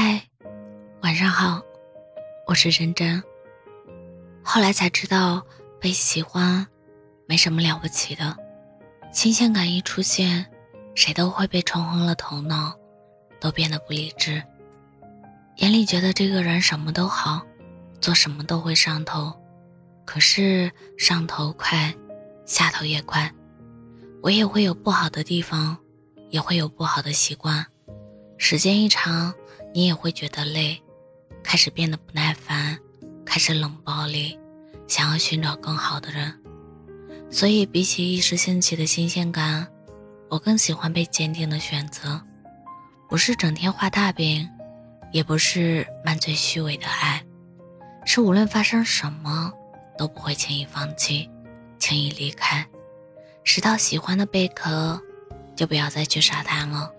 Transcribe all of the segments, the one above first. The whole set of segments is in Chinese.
嗨，晚上好，我是真真。后来才知道，被喜欢没什么了不起的，新鲜感一出现，谁都会被冲昏了头脑，都变得不理智。眼里觉得这个人什么都好，做什么都会上头，可是上头快，下头也快。我也会有不好的地方，也会有不好的习惯。时间一长，你也会觉得累，开始变得不耐烦，开始冷暴力，想要寻找更好的人。所以，比起一时兴起的新鲜感，我更喜欢被坚定的选择，不是整天画大饼，也不是满嘴虚伪的爱，是无论发生什么，都不会轻易放弃，轻易离开。拾到喜欢的贝壳，就不要再去沙滩了。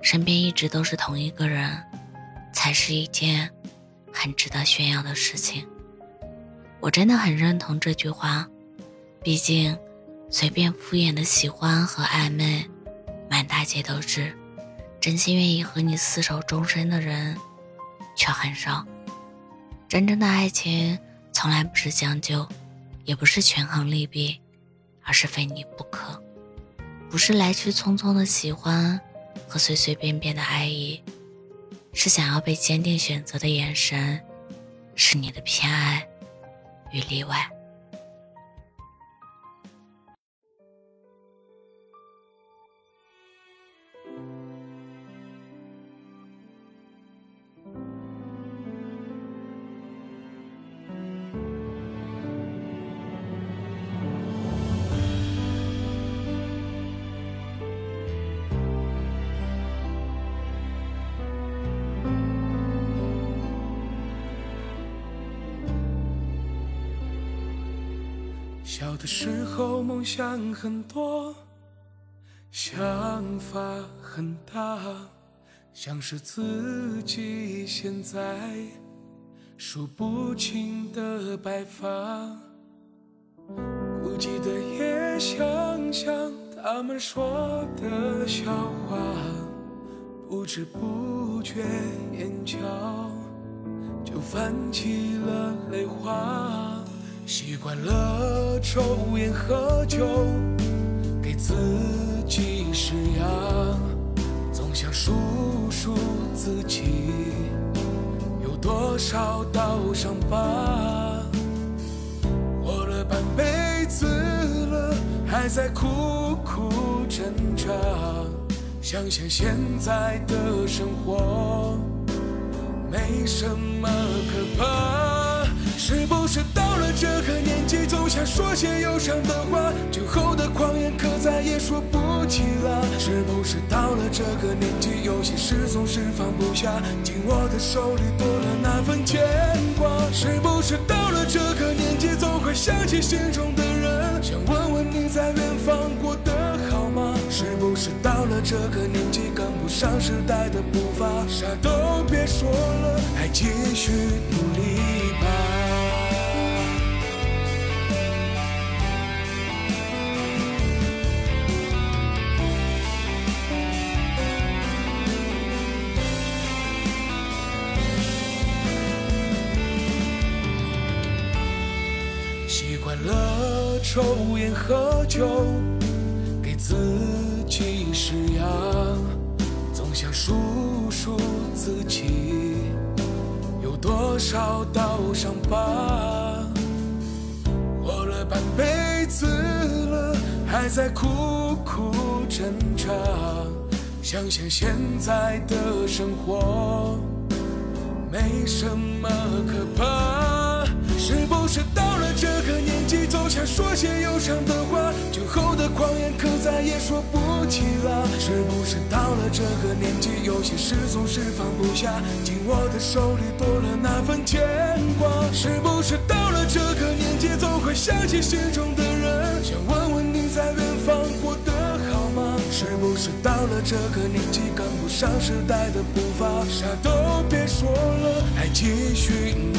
身边一直都是同一个人，才是一件很值得炫耀的事情。我真的很认同这句话。毕竟，随便敷衍的喜欢和暧昧，满大街都是；真心愿意和你厮守终身的人，却很少。真正的爱情，从来不是将就，也不是权衡利弊。而是非你不可，不是来去匆匆的喜欢和随随便便的爱意，是想要被坚定选择的眼神，是你的偏爱与例外。小的时候梦想很多，想法很大，像是自己现在数不清的白发。孤寂的夜想想他们说的笑话，不知不觉眼角就泛起了泪花。习惯了抽烟喝酒，给自己施压，总想数数自己有多少道伤疤。活了半辈子了，还在苦苦挣扎。想想现在的生活，没什么可怕。是不是，说些忧伤的话？酒后的狂言，可再也说不起了。是不是到了这个年纪，有些事总是放不下？紧握的手里多了那份牵挂。是不是到了这个年纪，总会想起心中的人，想问问你在远方过得好吗？是不是到了这个年纪，跟不上时代的步伐？啥都别说了，还继续努力了抽烟喝酒，给自己施压，总想数数自己有多少道伤疤。活了半辈子了，还在苦苦挣扎。想想现在的生活，没什么可怕。说些忧伤的话？酒后的狂言，可再也说不起了。是不是到了这个年纪，有些事总是放不下？紧握的手里多了那份牵挂。是不是到了这个年纪，总会想起心中的人，想问问你在远方过得好吗？是不是到了这个年纪，跟不上时代的步伐？啥都别说了，还继续。